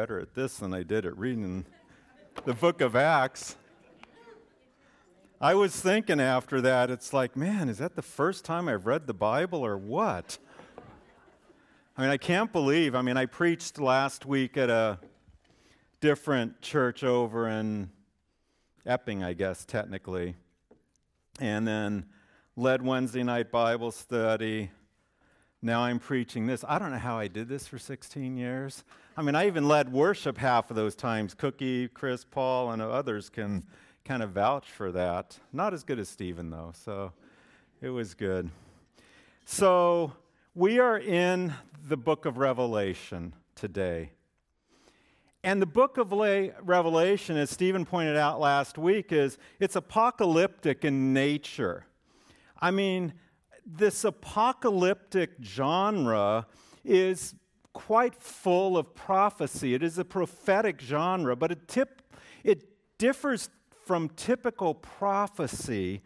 better at this than I did at reading the book of Acts. I was thinking after that, it's like, man, is that the first time I've read the Bible or what? I mean, I can't believe. I mean, I preached last week at a different church over in Epping, I guess, technically, and then led Wednesday night Bible study. Now I'm preaching this. I don't know how I did this for 16 years. I mean, I even led worship half of those times. Cookie, Chris, Paul, and others can kind of vouch for that. Not as good as Stephen, though, so it was good. So we are in the book of Revelation today. And the book of Revelation, as Stephen pointed out last week, is it's apocalyptic in nature. I mean, this apocalyptic genre is quite full of prophecy. It is a prophetic genre, but it, tip, it differs from typical prophecy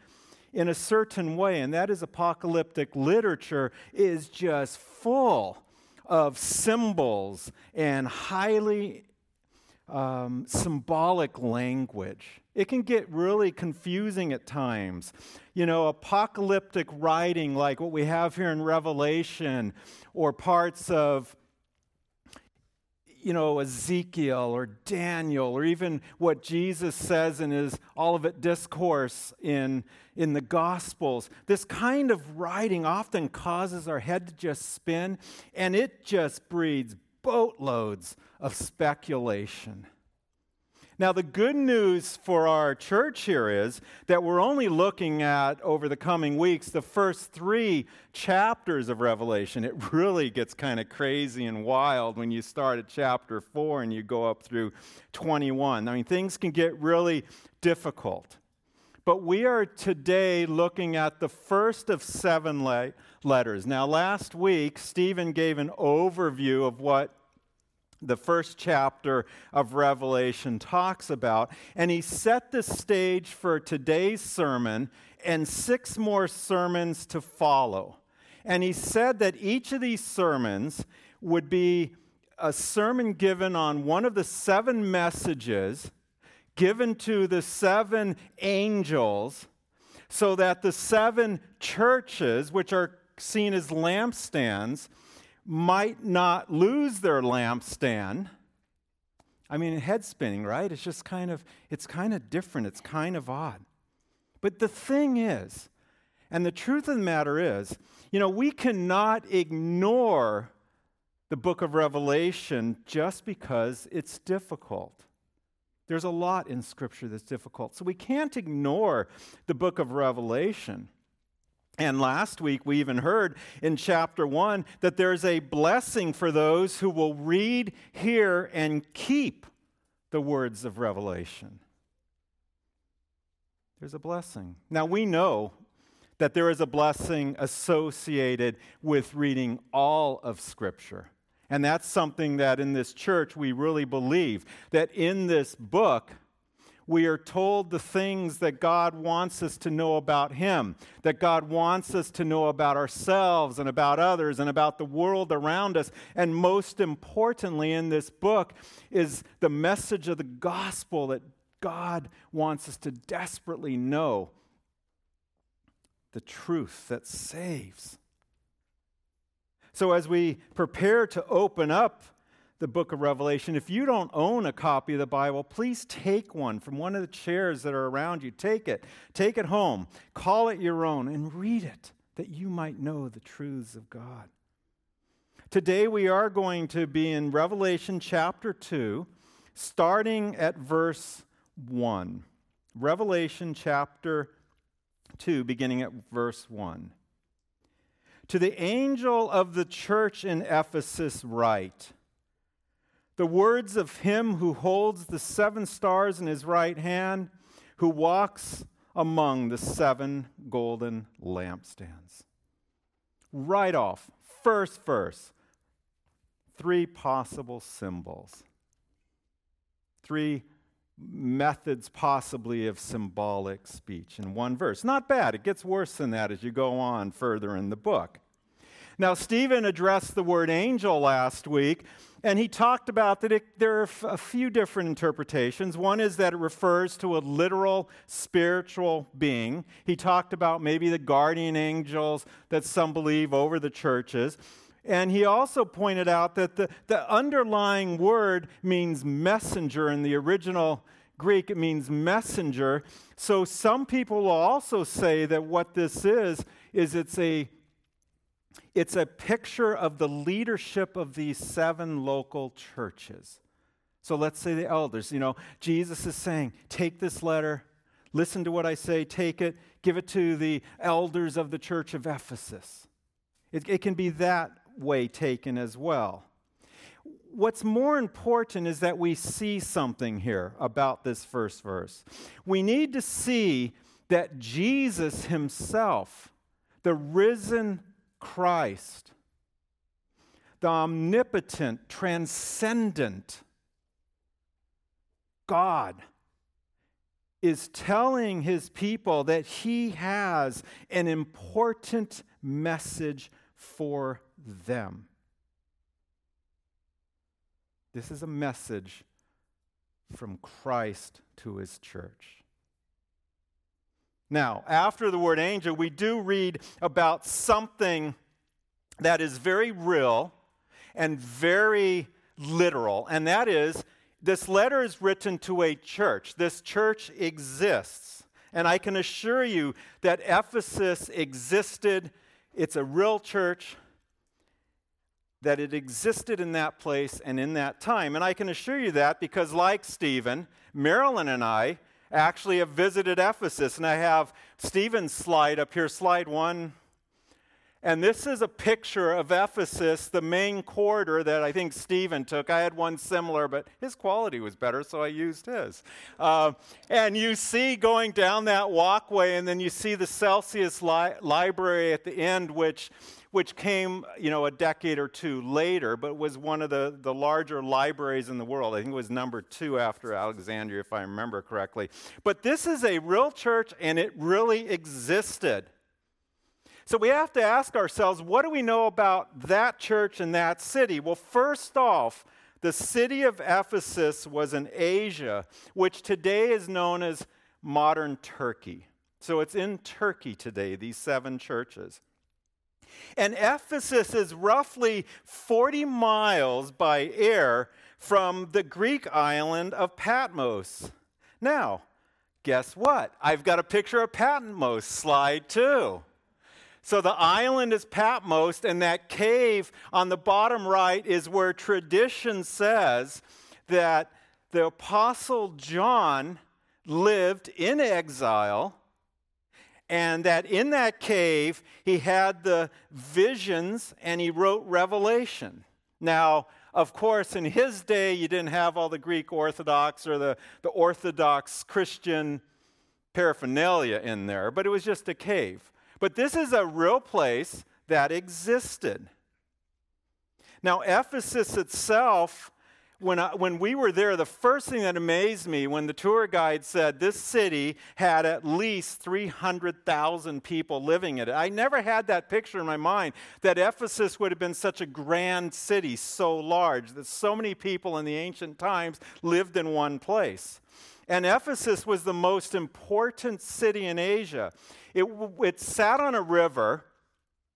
in a certain way, and that is apocalyptic literature is just full of symbols and highly um, symbolic language. It can get really confusing at times. You know, apocalyptic writing like what we have here in Revelation or parts of you know, Ezekiel or Daniel or even what Jesus says in his Olivet Discourse in, in the Gospels. This kind of writing often causes our head to just spin and it just breeds boatloads of speculation. Now, the good news for our church here is that we're only looking at, over the coming weeks, the first three chapters of Revelation. It really gets kind of crazy and wild when you start at chapter 4 and you go up through 21. I mean, things can get really difficult. But we are today looking at the first of seven le- letters. Now, last week, Stephen gave an overview of what the first chapter of Revelation talks about. And he set the stage for today's sermon and six more sermons to follow. And he said that each of these sermons would be a sermon given on one of the seven messages given to the seven angels, so that the seven churches, which are seen as lampstands, might not lose their lampstand. I mean, head spinning, right? It's just kind of, it's kind of different. It's kind of odd. But the thing is, and the truth of the matter is, you know, we cannot ignore the book of Revelation just because it's difficult. There's a lot in Scripture that's difficult. So we can't ignore the book of Revelation. And last week, we even heard in chapter 1 that there's a blessing for those who will read, hear, and keep the words of Revelation. There's a blessing. Now, we know that there is a blessing associated with reading all of Scripture. And that's something that in this church we really believe that in this book, we are told the things that God wants us to know about Him, that God wants us to know about ourselves and about others and about the world around us. And most importantly, in this book is the message of the gospel that God wants us to desperately know the truth that saves. So, as we prepare to open up the book of Revelation. If you don't own a copy of the Bible, please take one from one of the chairs that are around you. Take it. Take it home. Call it your own and read it that you might know the truths of God. Today we are going to be in Revelation chapter 2, starting at verse 1. Revelation chapter 2, beginning at verse 1. To the angel of the church in Ephesus, write the words of him who holds the seven stars in his right hand, who walks among the seven golden lampstands. Right off, first verse, three possible symbols, three methods possibly of symbolic speech in one verse. Not bad. It gets worse than that as you go on further in the book. Now, Stephen addressed the word angel last week, and he talked about that it, there are a few different interpretations. One is that it refers to a literal spiritual being. He talked about maybe the guardian angels that some believe over the churches. And he also pointed out that the, the underlying word means messenger in the original Greek, it means messenger. So some people will also say that what this is, is it's a it's a picture of the leadership of these seven local churches. So let's say the elders, you know, Jesus is saying, take this letter, listen to what I say, take it, give it to the elders of the church of Ephesus. It, it can be that way taken as well. What's more important is that we see something here about this first verse. We need to see that Jesus himself, the risen Christ, the omnipotent, transcendent God, is telling his people that he has an important message for them. This is a message from Christ to his church. Now, after the word angel, we do read about something that is very real and very literal, and that is this letter is written to a church. This church exists. And I can assure you that Ephesus existed. It's a real church, that it existed in that place and in that time. And I can assure you that because, like Stephen, Marilyn and I actually have visited Ephesus. And I have Stephen's slide up here, slide one. And this is a picture of Ephesus, the main corridor that I think Stephen took. I had one similar, but his quality was better, so I used his. Uh, and you see going down that walkway, and then you see the Celsus li- Library at the end, which which came, you know, a decade or two later, but was one of the, the larger libraries in the world. I think it was number two after Alexandria, if I remember correctly. But this is a real church, and it really existed. So we have to ask ourselves, what do we know about that church and that city? Well, first off, the city of Ephesus was in Asia, which today is known as modern Turkey. So it's in Turkey today, these seven churches. And Ephesus is roughly 40 miles by air from the Greek island of Patmos. Now, guess what? I've got a picture of Patmos slide too. So the island is Patmos, and that cave on the bottom right is where tradition says that the Apostle John lived in exile and that in that cave he had the visions and he wrote Revelation. Now, of course, in his day, you didn't have all the Greek Orthodox or the, the Orthodox Christian paraphernalia in there, but it was just a cave. But this is a real place that existed. Now, Ephesus itself when, I, when we were there, the first thing that amazed me when the tour guide said this city had at least 300,000 people living in it. I never had that picture in my mind that Ephesus would have been such a grand city, so large, that so many people in the ancient times lived in one place. And Ephesus was the most important city in Asia. It, it sat on a river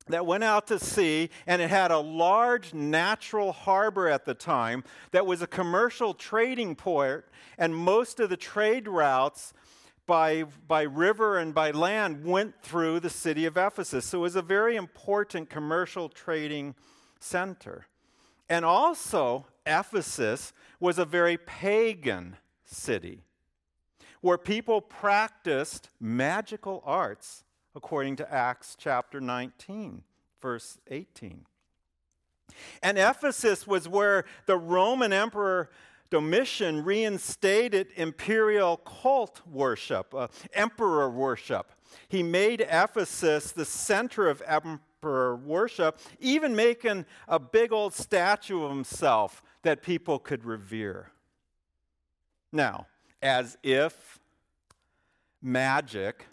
that went out to sea, and it had a large natural harbor at the time that was a commercial trading port, and most of the trade routes by, by river and by land went through the city of Ephesus. So it was a very important commercial trading center. And also, Ephesus was a very pagan city where people practiced magical arts according to Acts chapter 19, verse 18. And Ephesus was where the Roman Emperor Domitian reinstated imperial cult worship, uh, emperor worship. He made Ephesus the center of emperor worship, even making a big old statue of himself that people could revere. Now, as if magic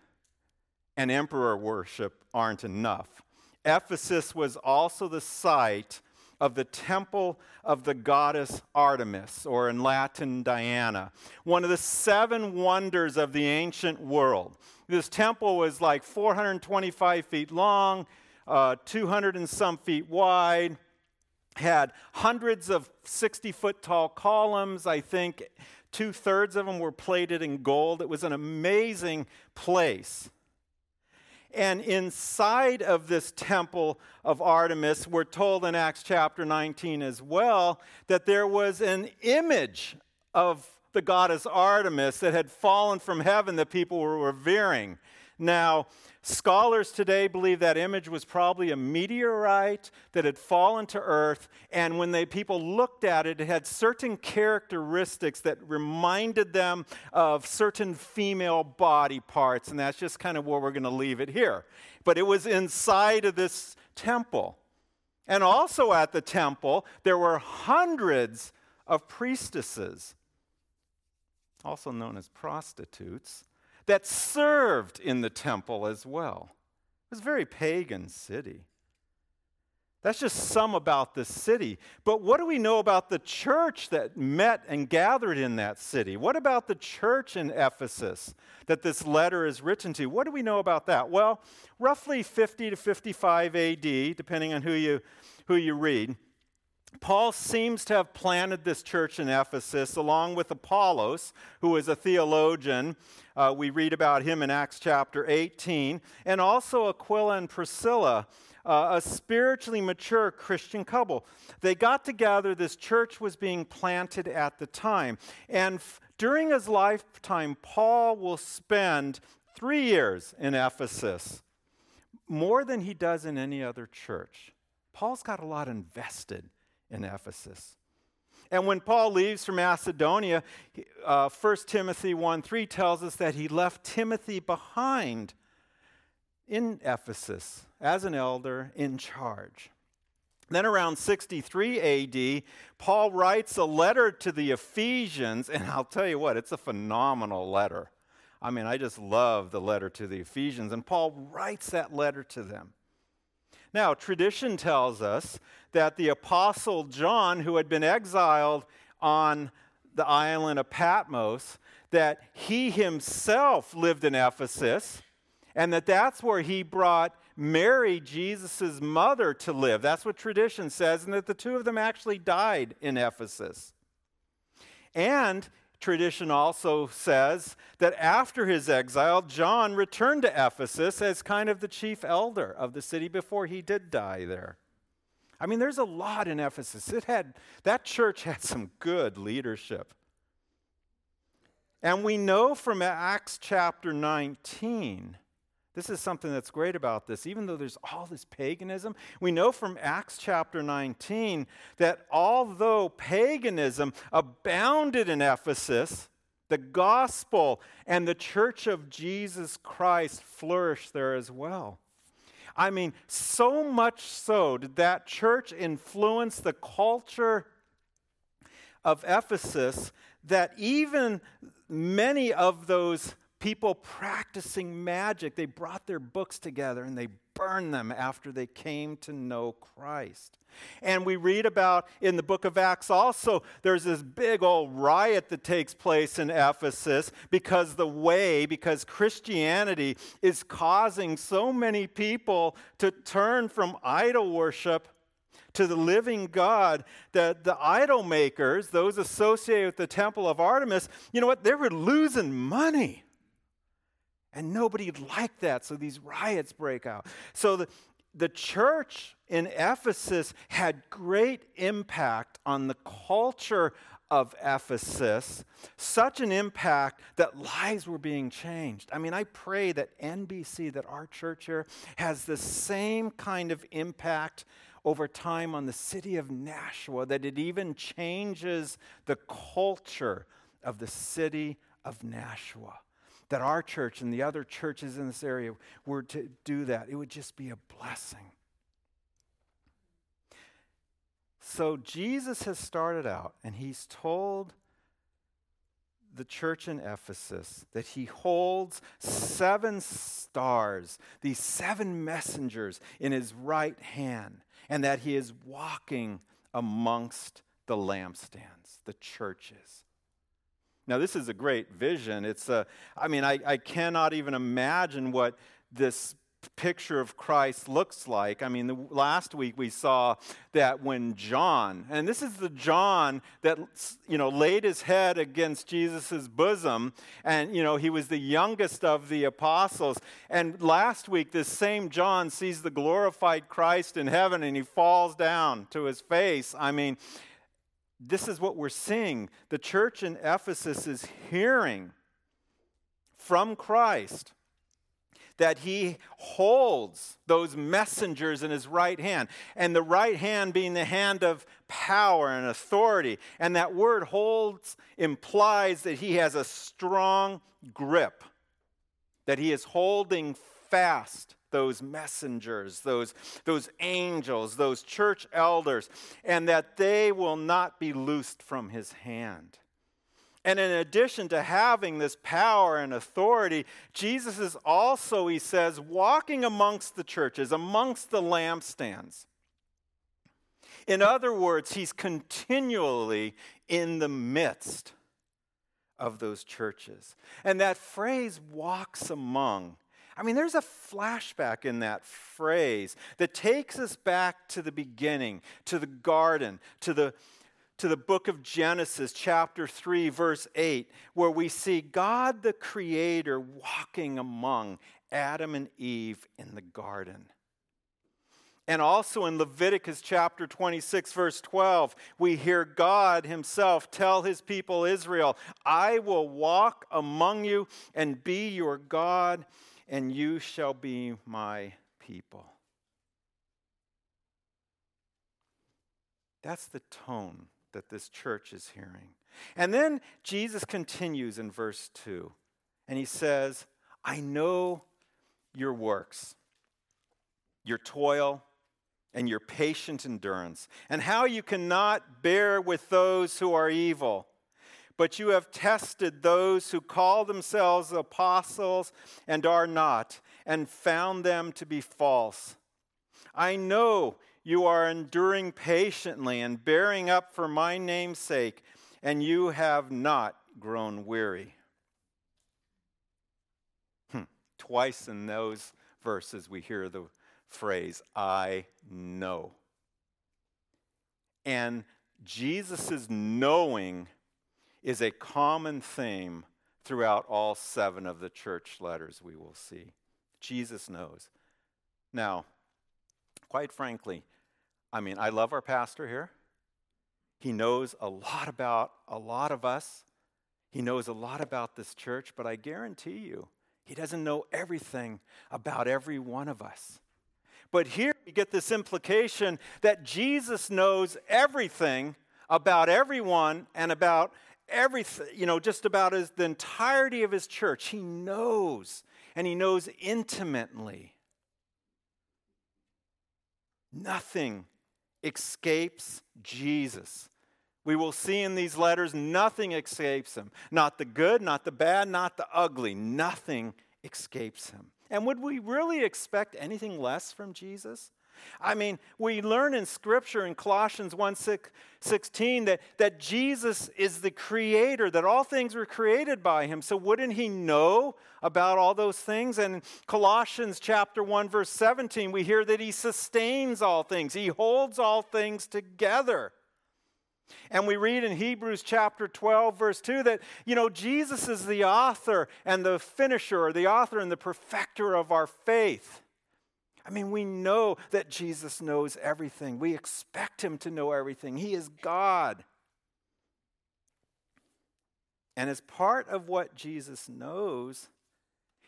and emperor worship aren't enough. Ephesus was also the site of the temple of the goddess Artemis, or in Latin, Diana, one of the seven wonders of the ancient world. This temple was like 425 feet long, uh, 200 and some feet wide, had hundreds of 60 foot tall columns. I think two thirds of them were plated in gold. It was an amazing place. And inside of this temple of Artemis, we're told in Acts chapter 19 as well that there was an image of the goddess Artemis that had fallen from heaven that people were revering. Now, Scholars today believe that image was probably a meteorite that had fallen to earth, and when they, people looked at it, it had certain characteristics that reminded them of certain female body parts, and that's just kind of where we're going to leave it here. But it was inside of this temple. And also at the temple, there were hundreds of priestesses, also known as prostitutes that served in the temple as well. It was a very pagan city. That's just some about the city. But what do we know about the church that met and gathered in that city? What about the church in Ephesus that this letter is written to? What do we know about that? Well, roughly 50 to 55 AD, depending on who you, who you read. Paul seems to have planted this church in Ephesus along with Apollos, who was a theologian. Uh, we read about him in Acts chapter 18, and also Aquila and Priscilla, uh, a spiritually mature Christian couple. They got together, this church was being planted at the time. And f- during his lifetime, Paul will spend three years in Ephesus, more than he does in any other church. Paul's got a lot invested in Ephesus. And when Paul leaves for Macedonia, uh, 1 Timothy 1 3 tells us that he left Timothy behind in Ephesus as an elder in charge. Then, around 63 AD, Paul writes a letter to the Ephesians, and I'll tell you what, it's a phenomenal letter. I mean, I just love the letter to the Ephesians, and Paul writes that letter to them. Now, tradition tells us that the Apostle John, who had been exiled on the island of Patmos, that he himself lived in Ephesus, and that that's where he brought Mary, Jesus' mother, to live. That's what tradition says, and that the two of them actually died in Ephesus. And tradition also says that after his exile, John returned to Ephesus as kind of the chief elder of the city before he did die there. I mean, there's a lot in Ephesus. It had, that church had some good leadership. And we know from Acts chapter 19 this is something that's great about this. Even though there's all this paganism, we know from Acts chapter 19 that although paganism abounded in Ephesus, the gospel and the church of Jesus Christ flourished there as well. I mean, so much so did that church influence the culture of Ephesus that even many of those people practicing magic. They brought their books together and they burned them after they came to know Christ. And we read about in the book of Acts also, there's this big old riot that takes place in Ephesus because the way, because Christianity is causing so many people to turn from idol worship to the living God that the idol makers, those associated with the temple of Artemis, you know what? They were losing money. And nobody liked that, so these riots break out. So the, the church in Ephesus had great impact on the culture of Ephesus, such an impact that lives were being changed. I mean, I pray that NBC, that our church here, has the same kind of impact over time on the city of Nashua, that it even changes the culture of the city of Nashua that our church and the other churches in this area were to do that, it would just be a blessing. So Jesus has started out and he's told the church in Ephesus that he holds seven stars, these seven messengers in his right hand, and that he is walking amongst the lampstands, the churches. Now, this is a great vision. It's a, I mean, I, I cannot even imagine what this picture of Christ looks like. I mean, the, last week we saw that when John, and this is the John that you know laid his head against Jesus' bosom, and you know he was the youngest of the apostles. And last week, this same John sees the glorified Christ in heaven, and he falls down to his face. I mean, this is what we're seeing. The church in Ephesus is hearing from Christ that he holds those messengers in his right hand, and the right hand being the hand of power and authority. And that word holds implies that he has a strong grip, that he is holding fast those messengers, those, those angels, those church elders, and that they will not be loosed from his hand. And in addition to having this power and authority, Jesus is also, he says, walking amongst the churches, amongst the lampstands. In other words, he's continually in the midst of those churches. And that phrase, walks among, I mean, there's a flashback in that phrase that takes us back to the beginning, to the garden, to the, to the book of Genesis, chapter 3, verse 8, where we see God the Creator walking among Adam and Eve in the garden. And also in Leviticus chapter 26, verse 12, we hear God Himself tell His people Israel, I will walk among you and be your God and you shall be my people. That's the tone that this church is hearing. And then Jesus continues in verse 2, and he says, I know your works, your toil, and your patient endurance, and how you cannot bear with those who are evil but you have tested those who call themselves apostles and are not, and found them to be false. I know you are enduring patiently and bearing up for my name's sake, and you have not grown weary. Hmm. Twice in those verses, we hear the phrase, I know. And Jesus' knowing is a common theme throughout all seven of the church letters we will see. Jesus knows. Now, quite frankly, I mean, I love our pastor here. He knows a lot about a lot of us. He knows a lot about this church, but I guarantee you, he doesn't know everything about every one of us. But here we get this implication that Jesus knows everything about everyone and about everything, you know, just about his, the entirety of his church. He knows, and he knows intimately. Nothing escapes Jesus. We will see in these letters, nothing escapes him. Not the good, not the bad, not the ugly. Nothing escapes him. And would we really expect anything less from Jesus? I mean, we learn in Scripture in Colossians 1 6, 16 that, that Jesus is the creator, that all things were created by him. So wouldn't he know about all those things? And Colossians chapter 1, verse 17, we hear that he sustains all things, he holds all things together. And we read in Hebrews chapter 12, verse 2, that, you know, Jesus is the author and the finisher, or the author and the perfecter of our faith. I mean, we know that Jesus knows everything. We expect him to know everything. He is God. And as part of what Jesus knows,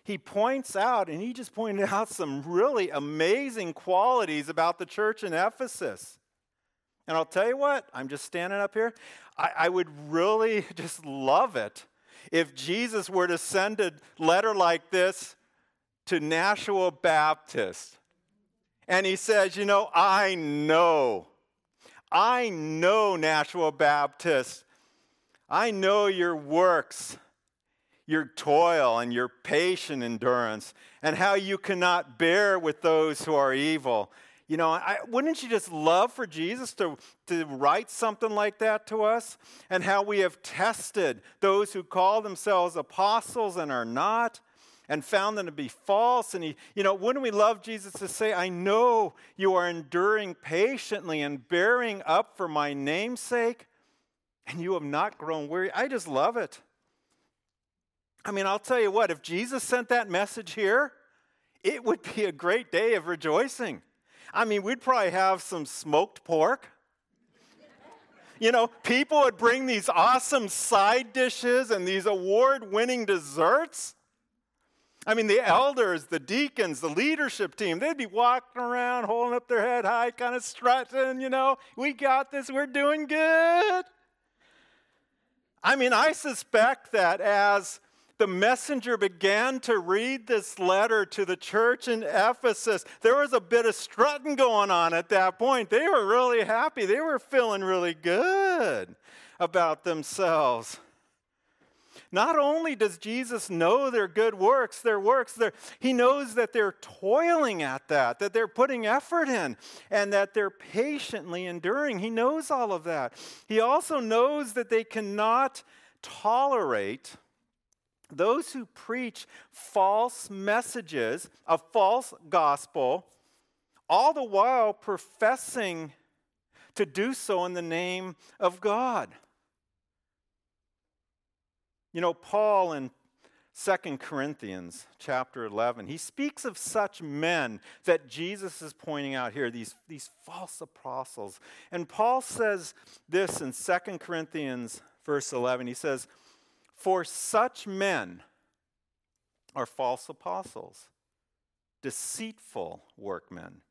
he points out, and he just pointed out some really amazing qualities about the church in Ephesus. And I'll tell you what, I'm just standing up here. I, I would really just love it if Jesus were to send a letter like this to Nashua Baptist and he says, You know, I know, I know, Nashua Baptist, I know your works. your toil and your patient endurance, and how you cannot bear with those who are evil. You know, I, wouldn't you just love for Jesus to, to write something like that to us? And how we have tested those who call themselves apostles and are not, and found them to be false. And he, you know, wouldn't we love Jesus to say, I know you are enduring patiently and bearing up for my name's sake, and you have not grown weary? I just love it. I mean, I'll tell you what, if Jesus sent that message here, it would be a great day of rejoicing. I mean, we'd probably have some smoked pork. You know, people would bring these awesome side dishes and these award winning desserts. I mean, the elders, the deacons, the leadership team, they'd be walking around holding up their head high, kind of strutting, you know, we got this, we're doing good. I mean, I suspect that as the messenger began to read this letter to the church in Ephesus, there was a bit of strutting going on at that point. They were really happy, they were feeling really good about themselves. Not only does Jesus know their good works, their works, he knows that they're toiling at that, that they're putting effort in, and that they're patiently enduring. He knows all of that. He also knows that they cannot tolerate those who preach false messages, a false gospel, all the while professing to do so in the name of God. You know, Paul in 2 Corinthians chapter 11, he speaks of such men that Jesus is pointing out here, these, these false apostles. And Paul says this in 2 Corinthians verse 11. He says, for such men are false apostles, deceitful workmen,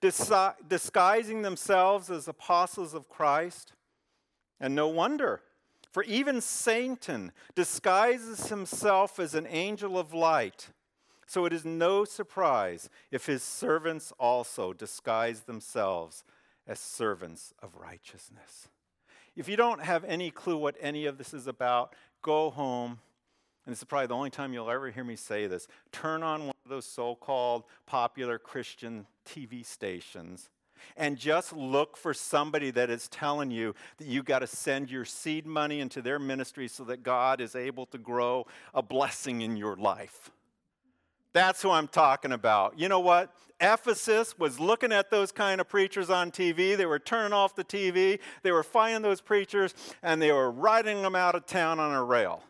disguising themselves as apostles of Christ. And no wonder, for even Satan disguises himself as an angel of light. So it is no surprise if his servants also disguise themselves as servants of righteousness. If you don't have any clue what any of this is about, go home, and this is probably the only time you'll ever hear me say this turn on one of those so called popular Christian TV stations and just look for somebody that is telling you that you got to send your seed money into their ministry so that God is able to grow a blessing in your life. That's who I'm talking about. You know what? Ephesus was looking at those kind of preachers on TV. They were turning off the TV. They were finding those preachers and they were riding them out of town on a rail.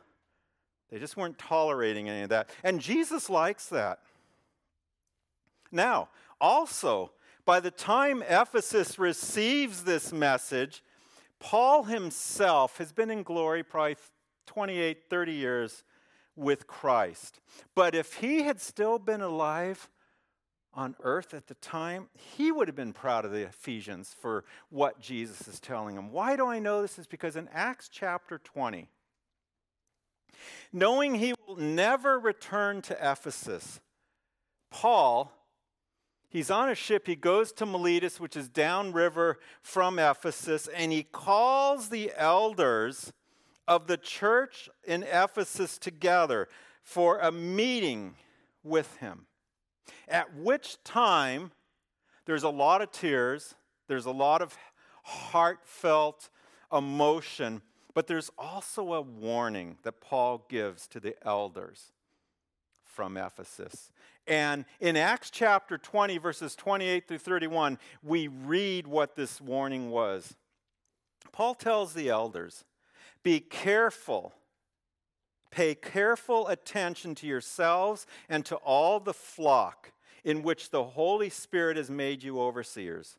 They just weren't tolerating any of that. And Jesus likes that. Now, also, by the time Ephesus receives this message, Paul himself has been in glory probably 28, 30 years with Christ. But if he had still been alive on earth at the time, he would have been proud of the Ephesians for what Jesus is telling him. Why do I know this? Is because in Acts chapter 20, knowing he will never return to Ephesus, Paul He's on a ship. He goes to Miletus, which is downriver from Ephesus, and he calls the elders of the church in Ephesus together for a meeting with him. At which time, there's a lot of tears, there's a lot of heartfelt emotion, but there's also a warning that Paul gives to the elders from Ephesus. And in Acts chapter 20, verses 28 through 31, we read what this warning was. Paul tells the elders, be careful. Pay careful attention to yourselves and to all the flock in which the Holy Spirit has made you overseers,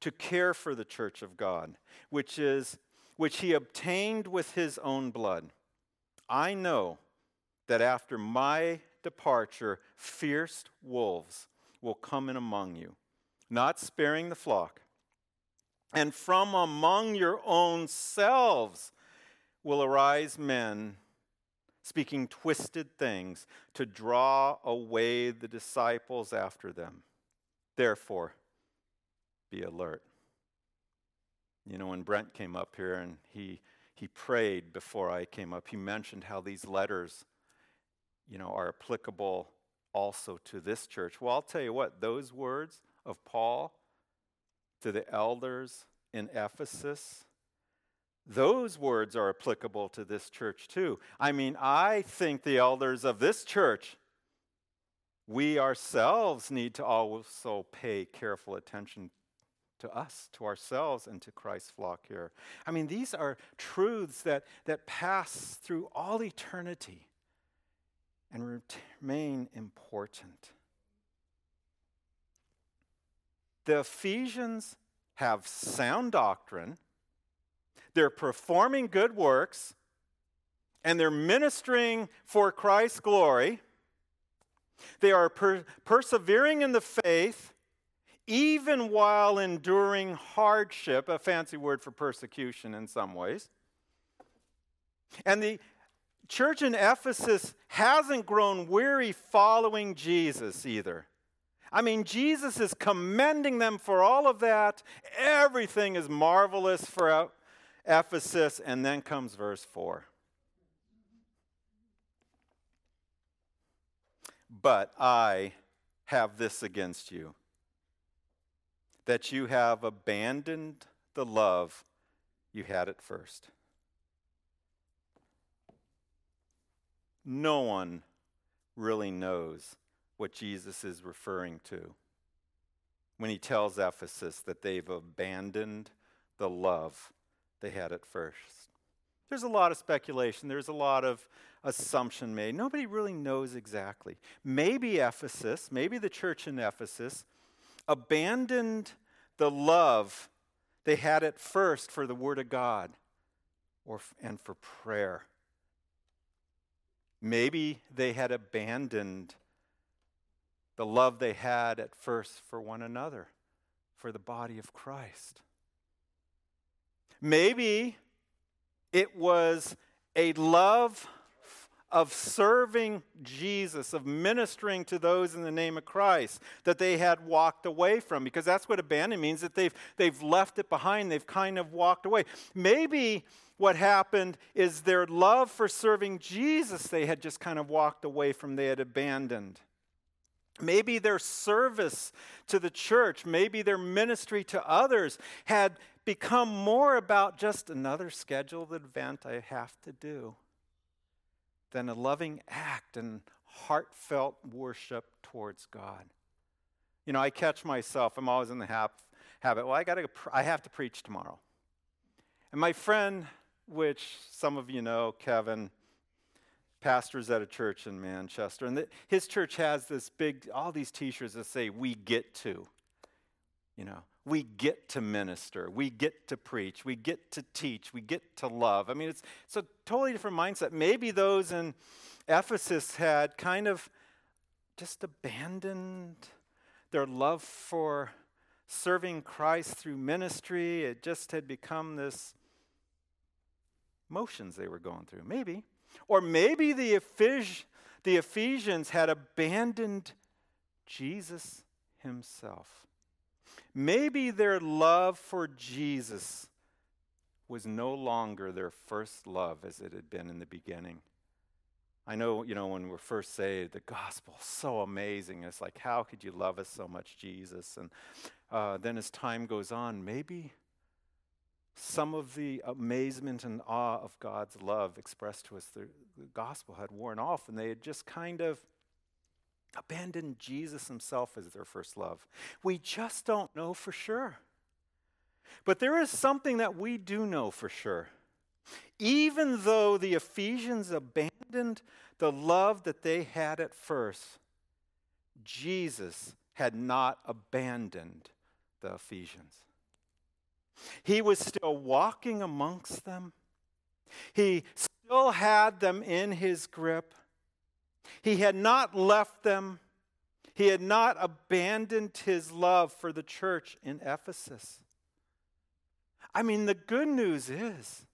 to care for the church of God, which is which he obtained with his own blood. I know that after my departure, fierce wolves will come in among you, not sparing the flock. And from among your own selves will arise men speaking twisted things to draw away the disciples after them. Therefore, be alert. You know, when Brent came up here and he, he prayed before I came up. He mentioned how these letters, you know, are applicable also to this church. Well, I'll tell you what, those words of Paul to the elders in Ephesus, those words are applicable to this church too. I mean, I think the elders of this church, we ourselves need to also pay careful attention to us, to ourselves, and to Christ's flock here. I mean, these are truths that, that pass through all eternity and remain important. The Ephesians have sound doctrine, they're performing good works, and they're ministering for Christ's glory. They are per- persevering in the faith, even while enduring hardship, a fancy word for persecution in some ways. And the church in Ephesus hasn't grown weary following Jesus either. I mean, Jesus is commending them for all of that. Everything is marvelous for Ephesus. And then comes verse 4. But I have this against you that you have abandoned the love you had at first. No one really knows what Jesus is referring to when he tells Ephesus that they've abandoned the love they had at first. There's a lot of speculation, there's a lot of assumption made. Nobody really knows exactly. Maybe Ephesus, maybe the church in Ephesus, abandoned the love they had at first for the Word of God or, and for prayer. Maybe they had abandoned the love they had at first for one another, for the body of Christ. Maybe it was a love of serving Jesus, of ministering to those in the name of Christ that they had walked away from, because that's what abandon means that they've, they've left it behind, they've kind of walked away. Maybe what happened is their love for serving Jesus they had just kind of walked away from, they had abandoned. Maybe their service to the church, maybe their ministry to others had become more about just another scheduled event I have to do than a loving act and heartfelt worship towards God. You know, I catch myself, I'm always in the habit, well, I, gotta, I have to preach tomorrow. And my friend, which some of you know, Kevin, pastors at a church in Manchester, and the, his church has this big, all these T-shirts that say "We get to," you know, we get to minister, we get to preach, we get to teach, we get to love. I mean, it's it's a totally different mindset. Maybe those in Ephesus had kind of just abandoned their love for serving Christ through ministry. It just had become this motions they were going through. Maybe. Or maybe the, Ephes- the Ephesians had abandoned Jesus himself. Maybe their love for Jesus was no longer their first love as it had been in the beginning. I know, you know, when we're first saved, the gospel is so amazing. It's like, how could you love us so much, Jesus? And uh, then as time goes on, maybe some of the amazement and awe of God's love expressed to us, through the gospel had worn off, and they had just kind of abandoned Jesus himself as their first love. We just don't know for sure. But there is something that we do know for sure. Even though the Ephesians abandoned the love that they had at first, Jesus had not abandoned the Ephesians. He was still walking amongst them. He still had them in his grip. He had not left them. He had not abandoned his love for the church in Ephesus. I mean, the good news is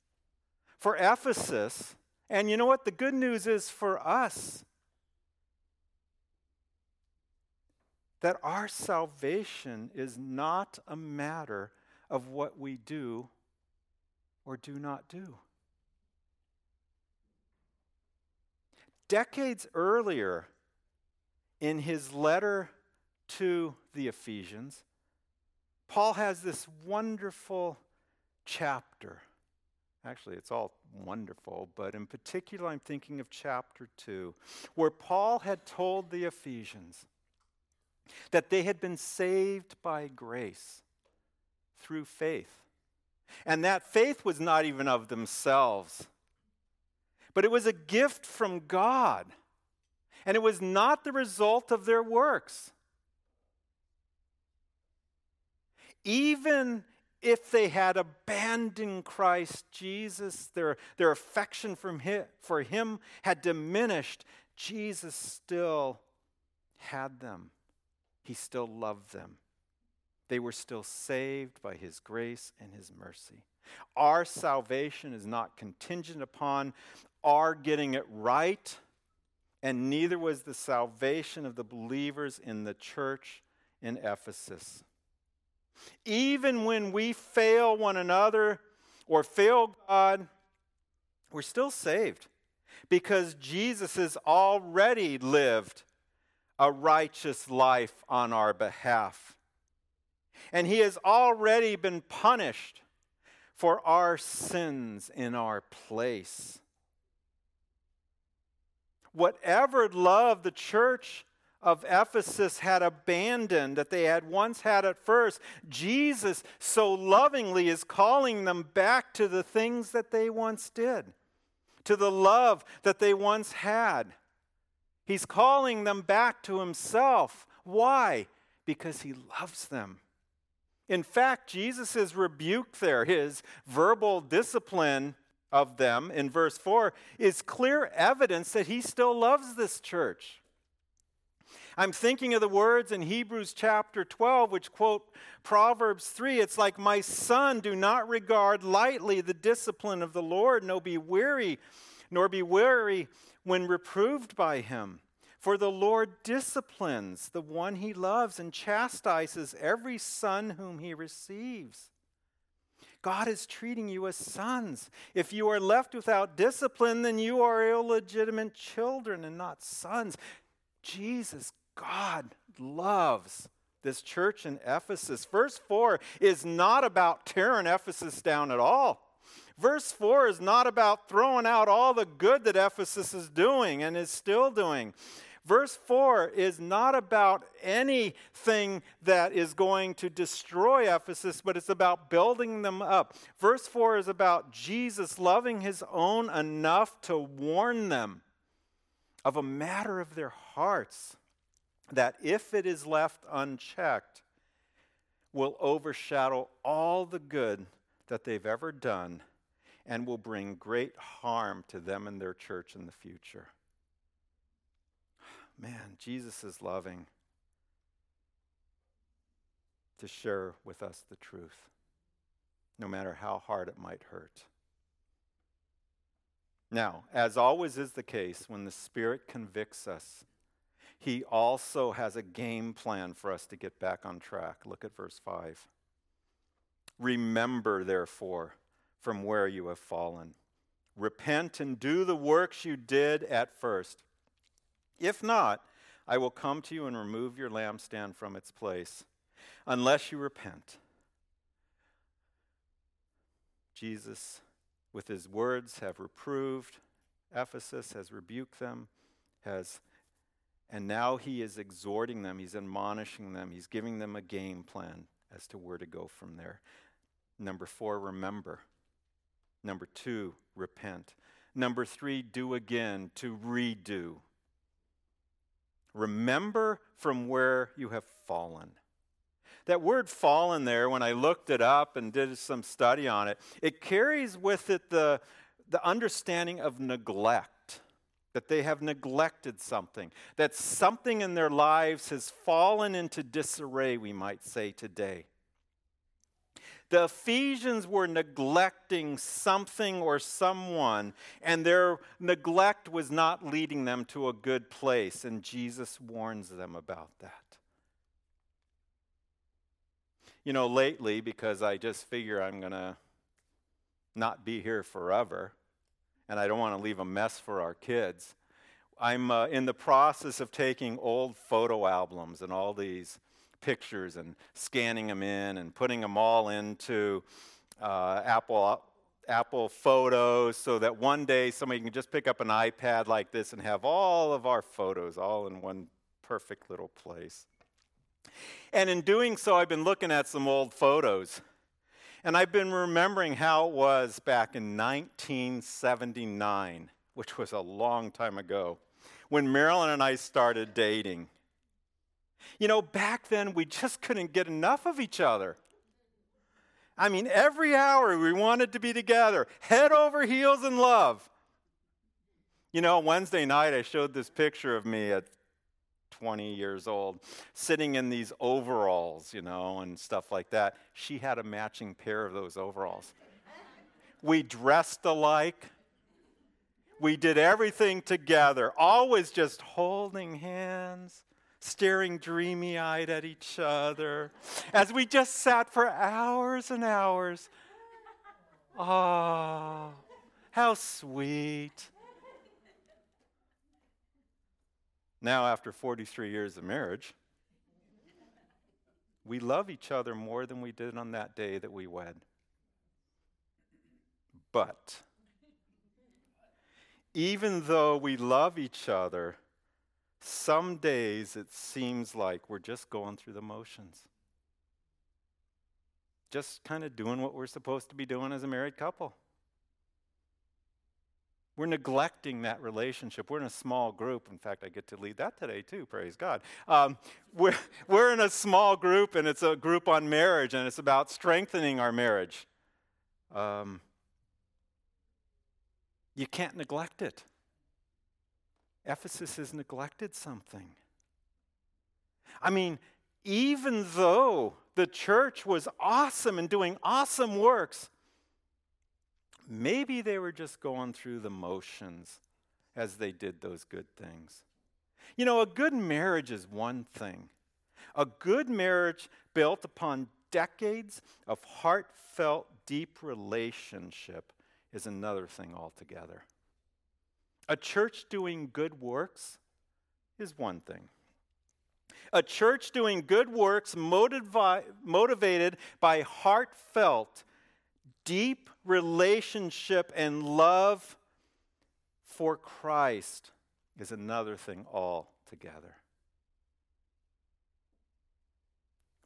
for Ephesus, and you know what? The good news is for us that our salvation is not a matter of what we do or do not do. Decades earlier, in his letter to the Ephesians, Paul has this wonderful chapter. Actually, it's all wonderful, but in particular, I'm thinking of chapter 2, where Paul had told the Ephesians that they had been saved by grace through faith. And that faith was not even of themselves, but it was a gift from God. And it was not the result of their works. Even if they had abandoned Christ Jesus, their, their affection from him, for him had diminished, Jesus still had them. He still loved them. They were still saved by his grace and his mercy. Our salvation is not contingent upon our getting it right, and neither was the salvation of the believers in the church in Ephesus. Even when we fail one another or fail God, we're still saved because Jesus has already lived a righteous life on our behalf. And he has already been punished for our sins in our place. Whatever love the church of Ephesus had abandoned that they had once had at first, Jesus so lovingly is calling them back to the things that they once did, to the love that they once had. He's calling them back to Himself. Why? Because He loves them. In fact, Jesus' rebuke there, his verbal discipline of them in verse 4, is clear evidence that he still loves this church. I'm thinking of the words in Hebrews chapter 12, which quote Proverbs 3. It's like, My son, do not regard lightly the discipline of the Lord, nor be weary, nor be weary when reproved by him. For the Lord disciplines the one he loves and chastises every son whom he receives. God is treating you as sons. If you are left without discipline, then you are illegitimate children and not sons. Jesus God loves this church in Ephesus. Verse 4 is not about tearing Ephesus down at all. Verse 4 is not about throwing out all the good that Ephesus is doing and is still doing. Verse 4 is not about anything that is going to destroy Ephesus, but it's about building them up. Verse 4 is about Jesus loving his own enough to warn them of a matter of their hearts that if it is left unchecked, will overshadow all the good that they've ever done and will bring great harm to them and their church in the future. Man, Jesus is loving to share with us the truth, no matter how hard it might hurt. Now, as always is the case, when the Spirit convicts us, he also has a game plan for us to get back on track. Look at verse 5. Remember, therefore, from where you have fallen. Repent and do the works you did at first. If not, I will come to you and remove your lampstand from its place, unless you repent. Jesus, with his words, have reproved Ephesus, has rebuked them, has and now he is exhorting them, he's admonishing them, he's giving them a game plan as to where to go from there. Number four, remember. Number two, repent. Number three, do again, to redo. Remember from where you have fallen. That word fallen there, when I looked it up and did some study on it, it carries with it the, the understanding of neglect that they have neglected something, that something in their lives has fallen into disarray, we might say today. The Ephesians were neglecting something or someone, and their neglect was not leading them to a good place, and Jesus warns them about that. You know, lately, because I just figure I'm going to not be here forever, and I don't want to leave a mess for our kids. I'm uh, in the process of taking old photo albums and all these pictures and scanning them in and putting them all into uh, Apple Apple Photos so that one day somebody can just pick up an iPad like this and have all of our photos all in one perfect little place. And in doing so, I've been looking at some old photos. And I've been remembering how it was back in 1979, which was a long time ago, when Marilyn and I started dating. You know, back then we just couldn't get enough of each other. I mean, every hour we wanted to be together, head over heels in love. You know, Wednesday night I showed this picture of me at 20 years old, sitting in these overalls, you know, and stuff like that. She had a matching pair of those overalls. We dressed alike. We did everything together, always just holding hands, staring dreamy eyed at each other as we just sat for hours and hours. Oh, how sweet. Now, after 43 years of marriage, we love each other more than we did on that day that we wed. But even though we love each other, some days it seems like we're just going through the motions. Just kind of doing what we're supposed to be doing as a married couple. We're neglecting that relationship. We're in a small group. In fact, I get to lead that today too, praise God. Um, we're, we're in a small group, and it's a group on marriage, and it's about strengthening our marriage. Um, you can't neglect it. Ephesus has neglected something. I mean, even though the church was awesome and doing awesome works, Maybe they were just going through the motions as they did those good things. You know, a good marriage is one thing. A good marriage built upon decades of heartfelt, deep relationship is another thing altogether. A church doing good works is one thing. A church doing good works motivi- motivated by heartfelt, deep relationship and love for Christ is another thing altogether.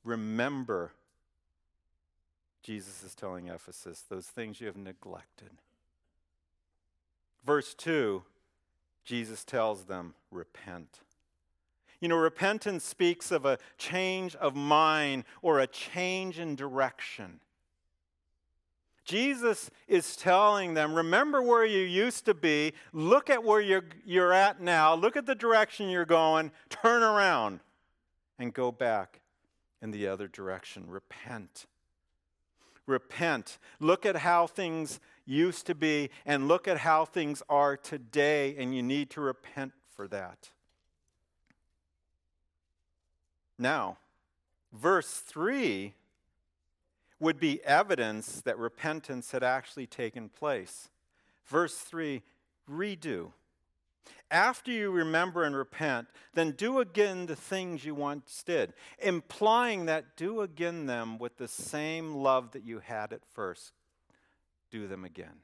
Remember, Jesus is telling Ephesus, those things you have neglected. Verse 2, Jesus tells them, repent. You know, repentance speaks of a change of mind or a change in direction. Jesus is telling them, remember where you used to be, look at where you're, you're at now, look at the direction you're going, turn around and go back in the other direction. Repent. Repent. Look at how things used to be and look at how things are today, and you need to repent for that. Now, verse 3 would be evidence that repentance had actually taken place. Verse 3 redo. After you remember and repent, then do again the things you once did, implying that do again them with the same love that you had at first. Do them again.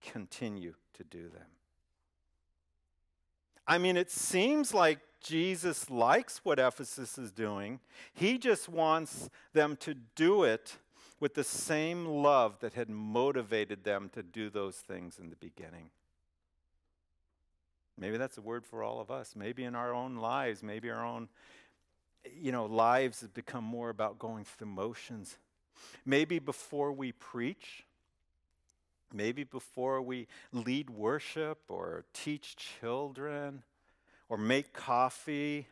Continue to do them. I mean, it seems like Jesus likes what Ephesus is doing. He just wants them to do it with the same love that had motivated them to do those things in the beginning. Maybe that's a word for all of us. Maybe in our own lives, maybe our own, you know, lives have become more about going through the motions. Maybe before we preach, maybe before we lead worship or teach children or make coffee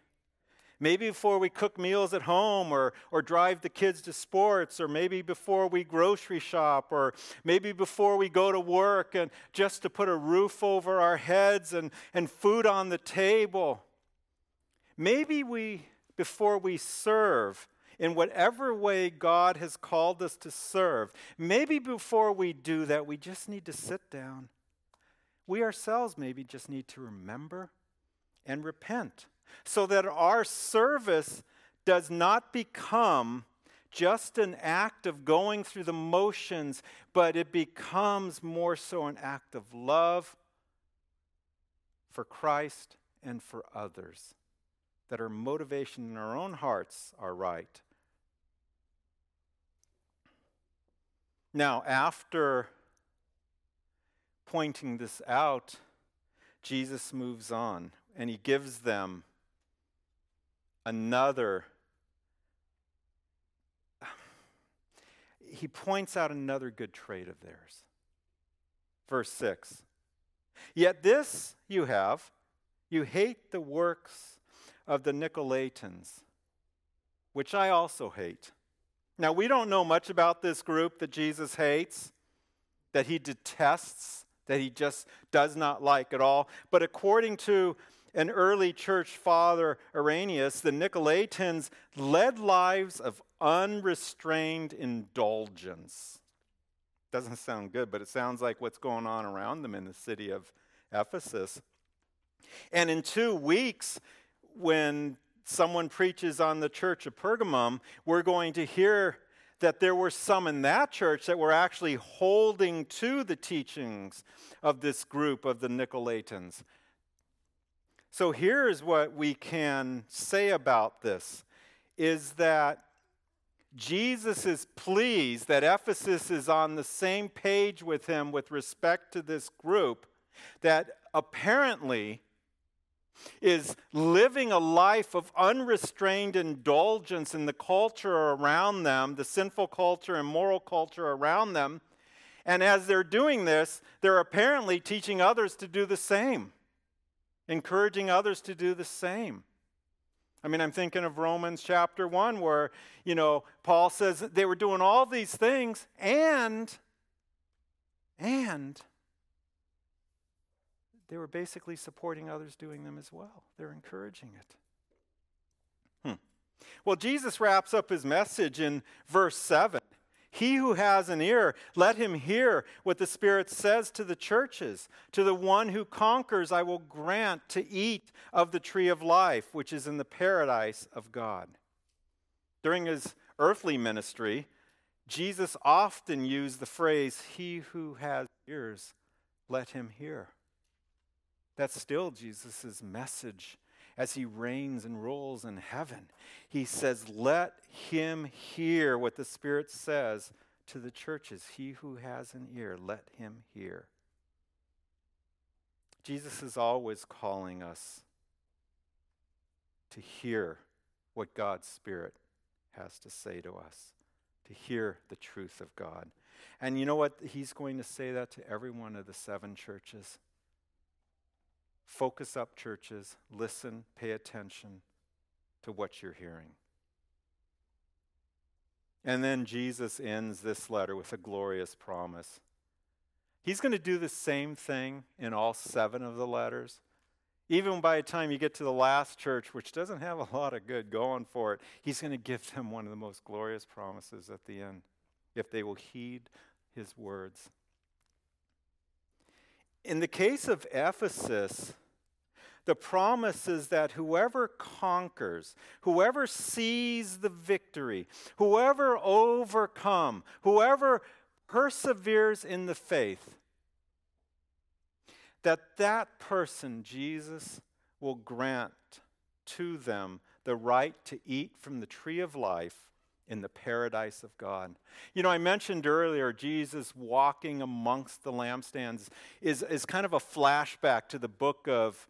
Maybe before we cook meals at home or, or drive the kids to sports, or maybe before we grocery shop, or maybe before we go to work and just to put a roof over our heads and, and food on the table. Maybe we, before we serve, in whatever way God has called us to serve, maybe before we do that, we just need to sit down. We ourselves maybe just need to remember and repent, so that our service does not become just an act of going through the motions, but it becomes more so an act of love for Christ and for others. That our motivation in our own hearts are right. Now, after pointing this out, Jesus moves on and he gives them another he points out another good trait of theirs. Verse 6 Yet this you have, you hate the works of the Nicolaitans, which I also hate. Now, we don't know much about this group that Jesus hates, that he detests, that he just does not like at all. But according to an early church father, Irenaeus, the Nicolaitans led lives of unrestrained indulgence. Doesn't sound good, but it sounds like what's going on around them in the city of Ephesus. And in two weeks, when someone preaches on the church of Pergamum, we're going to hear that there were some in that church that were actually holding to the teachings of this group of the Nicolaitans. So here's what we can say about this is that Jesus is pleased that Ephesus is on the same page with him with respect to this group that apparently is living a life of unrestrained indulgence in the culture around them, the sinful culture and moral culture around them. And as they're doing this, they're apparently teaching others to do the same encouraging others to do the same. I mean, I'm thinking of Romans chapter 1, where, you know, Paul says they were doing all these things and, and, they were basically supporting others doing them as well. They're encouraging it. Hmm. Well, Jesus wraps up his message in verse 7. He who has an ear, let him hear what the Spirit says to the churches. To the one who conquers, I will grant to eat of the tree of life, which is in the paradise of God. During his earthly ministry, Jesus often used the phrase, He who has ears, let him hear. That's still Jesus' message as he reigns and rules in heaven. He says, Let him hear what the Spirit says to the churches. He who has an ear, let him hear. Jesus is always calling us to hear what God's Spirit has to say to us, to hear the truth of God. And you know what? He's going to say that to every one of the seven churches. Focus up, churches. Listen, pay attention to what you're hearing. And then Jesus ends this letter with a glorious promise. He's going to do the same thing in all seven of the letters. Even by the time you get to the last church, which doesn't have a lot of good going for it, he's going to give them one of the most glorious promises at the end if they will heed his words. In the case of Ephesus, the promise is that whoever conquers, whoever sees the victory, whoever overcome, whoever perseveres in the faith, that that person, Jesus, will grant to them the right to eat from the tree of life in the paradise of God. You know, I mentioned earlier Jesus walking amongst the lampstands is, is kind of a flashback to the book of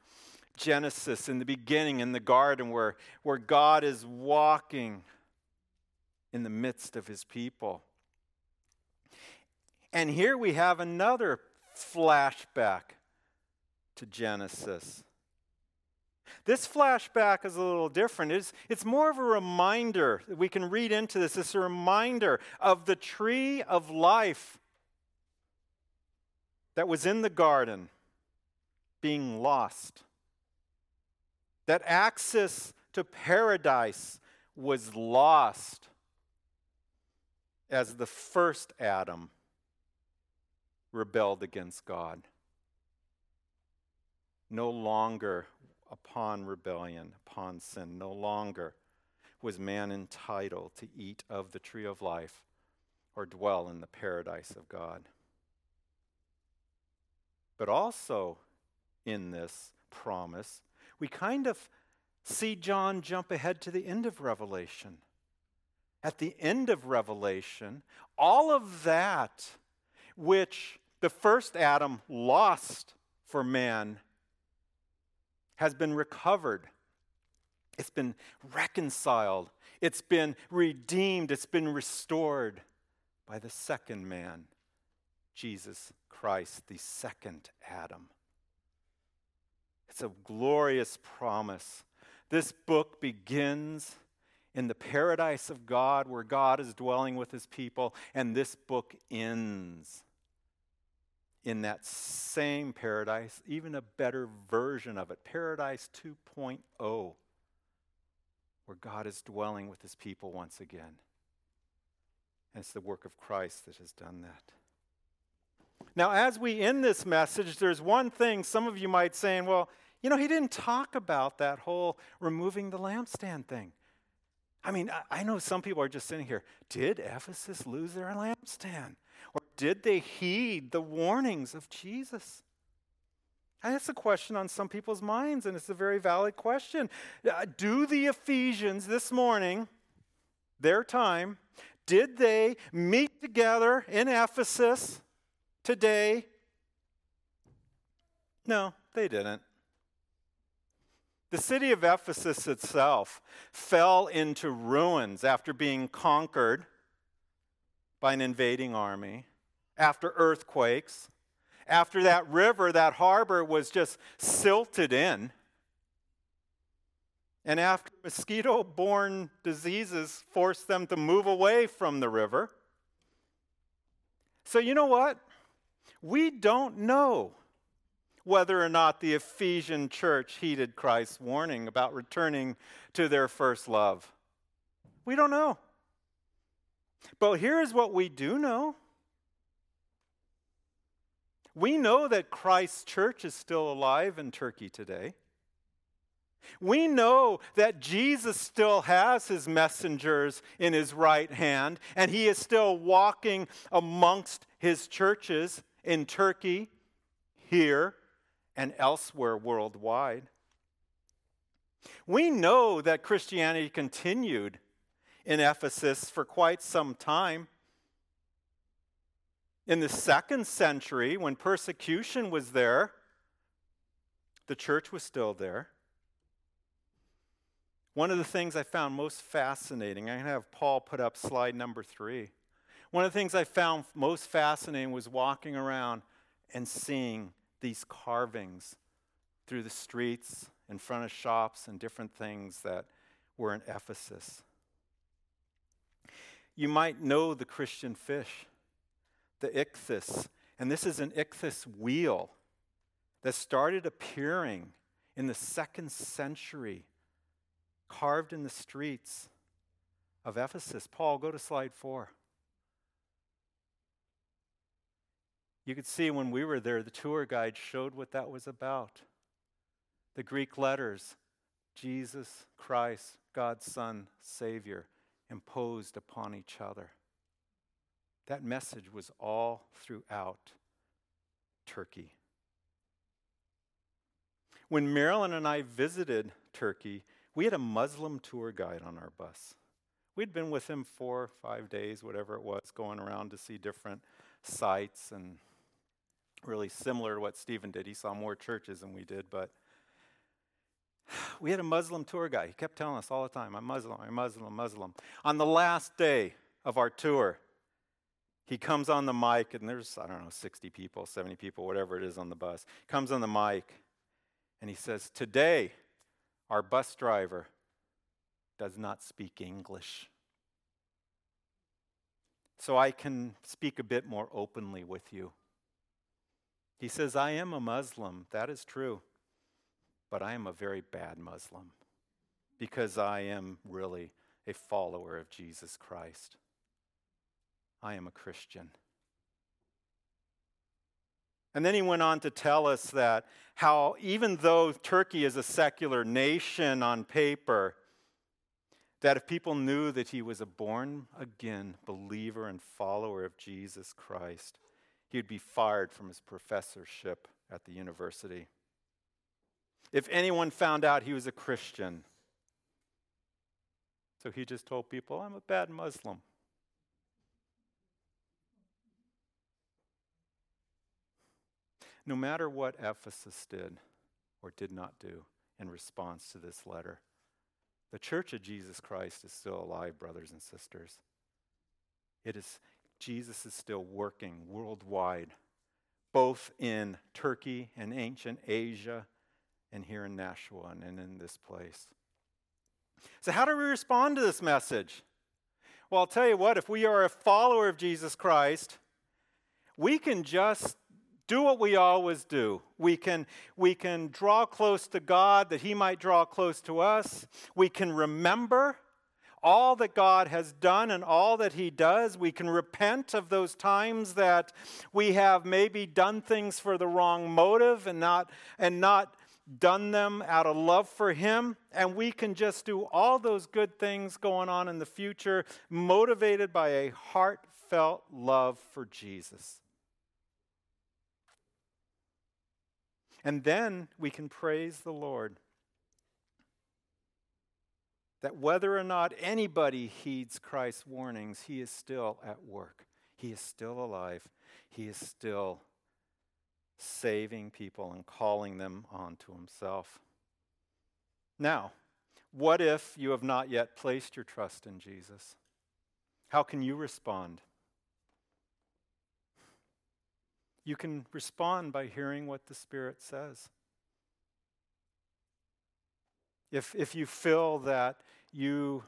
Genesis in the beginning in the garden where, where God is walking in the midst of his people. And here we have another flashback to Genesis. This flashback is a little different. It's, it's more of a reminder we can read into this. It's a reminder of the tree of life that was in the garden being lost that access to paradise was lost as the first Adam rebelled against God. No longer upon rebellion, upon sin. No longer was man entitled to eat of the tree of life or dwell in the paradise of God. But also in this promise, we kind of see John jump ahead to the end of Revelation. At the end of Revelation, all of that which the first Adam lost for man has been recovered. It's been reconciled. It's been redeemed. It's been restored by the second man, Jesus Christ, the second Adam. It's a glorious promise. This book begins in the paradise of God where God is dwelling with his people, and this book ends in that same paradise, even a better version of it, Paradise 2.0, where God is dwelling with his people once again. And it's the work of Christ that has done that. Now, as we end this message, there's one thing some of you might say, well, you know, he didn't talk about that whole removing the lampstand thing. I mean, I, know some people are just sitting here. Did Ephesus lose their lampstand? Or did they heed the warnings of Jesus? That's a question on some people's minds, and it's a very valid question. Uh, do the Ephesians this morning, their time, did they meet together in Ephesus today? No, they didn't. The city of Ephesus itself fell into ruins after being conquered by an invading army, after earthquakes, after that river, that harbor was just silted in, and after mosquito borne diseases forced them to move away from the river. So, you know what? We don't know whether or not the Ephesian church heeded Christ's warning about returning to their first love. We don't know. But here's what we do know we know that Christ's church is still alive in Turkey today. We know that Jesus still has his messengers in his right hand, and he is still walking amongst his churches in Turkey, here, and elsewhere worldwide. We know that Christianity continued in Ephesus for quite some time. In the second century, when persecution was there, the church was still there. One of the things I found most fascinating, I'm going to have Paul put up slide number three. One of the things I found most fascinating was walking around and seeing these carvings through the streets, in front of shops, and different things that were in Ephesus. You might know the Christian fish, the ichthys, and this is an ichthys wheel that started appearing in the second century, carved in the streets of Ephesus. Paul, go to slide four. You could see when we were there, the tour guide showed what that was about. The Greek letters Jesus Christ, God's Son, Savior imposed upon each other. That message was all throughout Turkey. When Marilyn and I visited Turkey, we had a Muslim tour guide on our bus. We'd been with him four five days, whatever it was, going around to see different sites and really similar to what Stephen did. He saw more churches than we did, but we had a Muslim tour guy. He kept telling us all the time, I'm Muslim, I'm Muslim, I'm Muslim. On the last day of our tour, he comes on the mic, and there's, I don't know, 60 people, 70 people, whatever it is on the bus. Comes on the mic, and he says, Today, our bus driver does not speak English. So I can speak a bit more openly with you. He says, I am a Muslim. That is true but I am a very bad Muslim because I am really a follower of Jesus Christ. I am a Christian. And then he went on to tell us that how, even though Turkey is a secular nation on paper, that if people knew that he was a born again believer and follower of Jesus Christ, he would be fired from his professorship at the university. If anyone found out he was a Christian, so he just told people, I'm a bad Muslim. No matter what Ephesus did or did not do in response to this letter, the church of Jesus Christ is still alive, brothers and sisters. It is, Jesus is still working worldwide, both in Turkey and ancient Asia and here in Nashua and in this place. So, how do we respond to this message? Well, I'll tell you what, if we are a follower of Jesus Christ, we can just do what we always do. We can, we can draw close to God that He might draw close to us. We can remember all that God has done and all that He does. We can repent of those times that we have maybe done things for the wrong motive and not, and not done them out of love for Him. And we can just do all those good things going on in the future, motivated by a heartfelt love for Jesus. And then we can praise the Lord that whether or not anybody heeds Christ's warnings, he is still at work. He is still alive. He is still saving people and calling them onto himself. Now, what if you have not yet placed your trust in Jesus? How can you respond? You can respond by hearing what the Spirit says. If, if you feel that you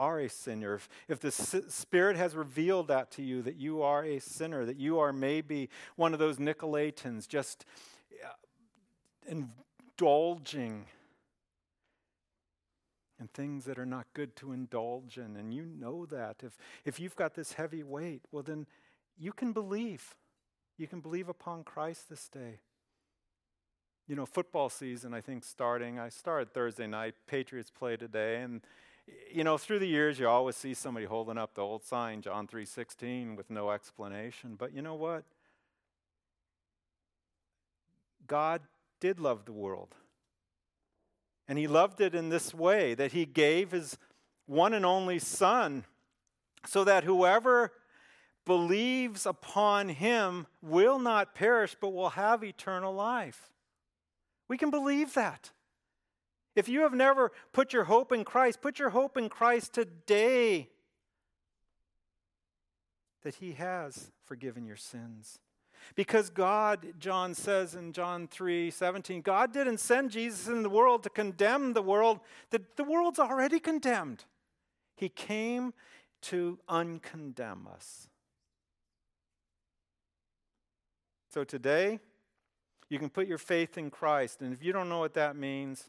are a sinner, if, if the Spirit has revealed that to you, that you are a sinner, that you are maybe one of those Nicolaitans just uh, indulging in things that are not good to indulge in, and you know that, if, if you've got this heavy weight, well, then you can believe. You can believe upon Christ this day. You know, football season, I think, starting. I started Thursday night. Patriots play today. And, you know, through the years, you always see somebody holding up the old sign, John 3.16, with no explanation. But you know what? God did love the world. And he loved it in this way that he gave his one and only Son so that whoever believes upon him will not perish, but will have eternal life. We can believe that. If you have never put your hope in Christ, put your hope in Christ today that he has forgiven your sins. Because God, John says in John 3 17, God didn't send Jesus in the world to condemn the world, that the world's already condemned. He came to uncondemn us. So today, you can put your faith in Christ. And if you don't know what that means,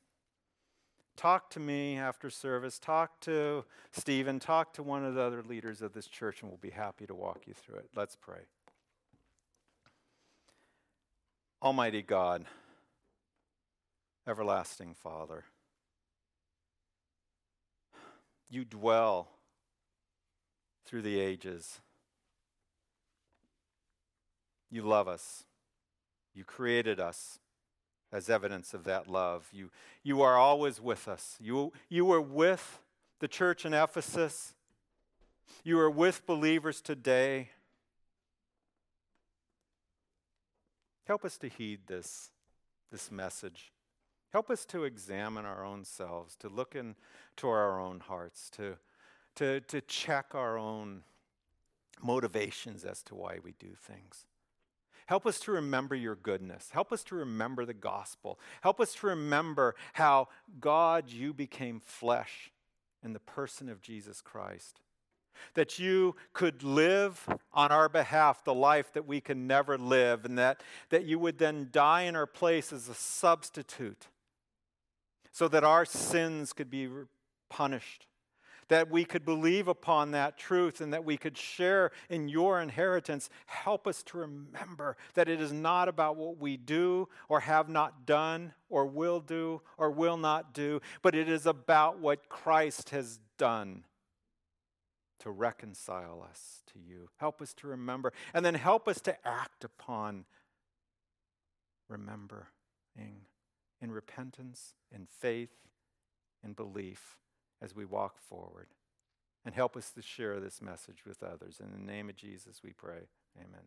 talk to me after service, talk to Stephen, talk to one of the other leaders of this church, and we'll be happy to walk you through it. Let's pray. Almighty God, everlasting Father, you dwell through the ages. You love us. You created us as evidence of that love. You, you are always with us. You, you were with the church in Ephesus. You are with believers today. Help us to heed this, this message. Help us to examine our own selves, to look into our own hearts, to, to, to check our own motivations as to why we do things. Help us to remember your goodness. Help us to remember the gospel. Help us to remember how, God, you became flesh in the person of Jesus Christ. That you could live on our behalf the life that we can never live, and that, that you would then die in our place as a substitute so that our sins could be punished that we could believe upon that truth and that we could share in your inheritance. Help us to remember that it is not about what we do or have not done or will do or will not do, but it is about what Christ has done to reconcile us to you. Help us to remember, and then help us to act upon remembering in repentance, in faith, in belief as we walk forward. And help us to share this message with others. In the name of Jesus, we pray. Amen.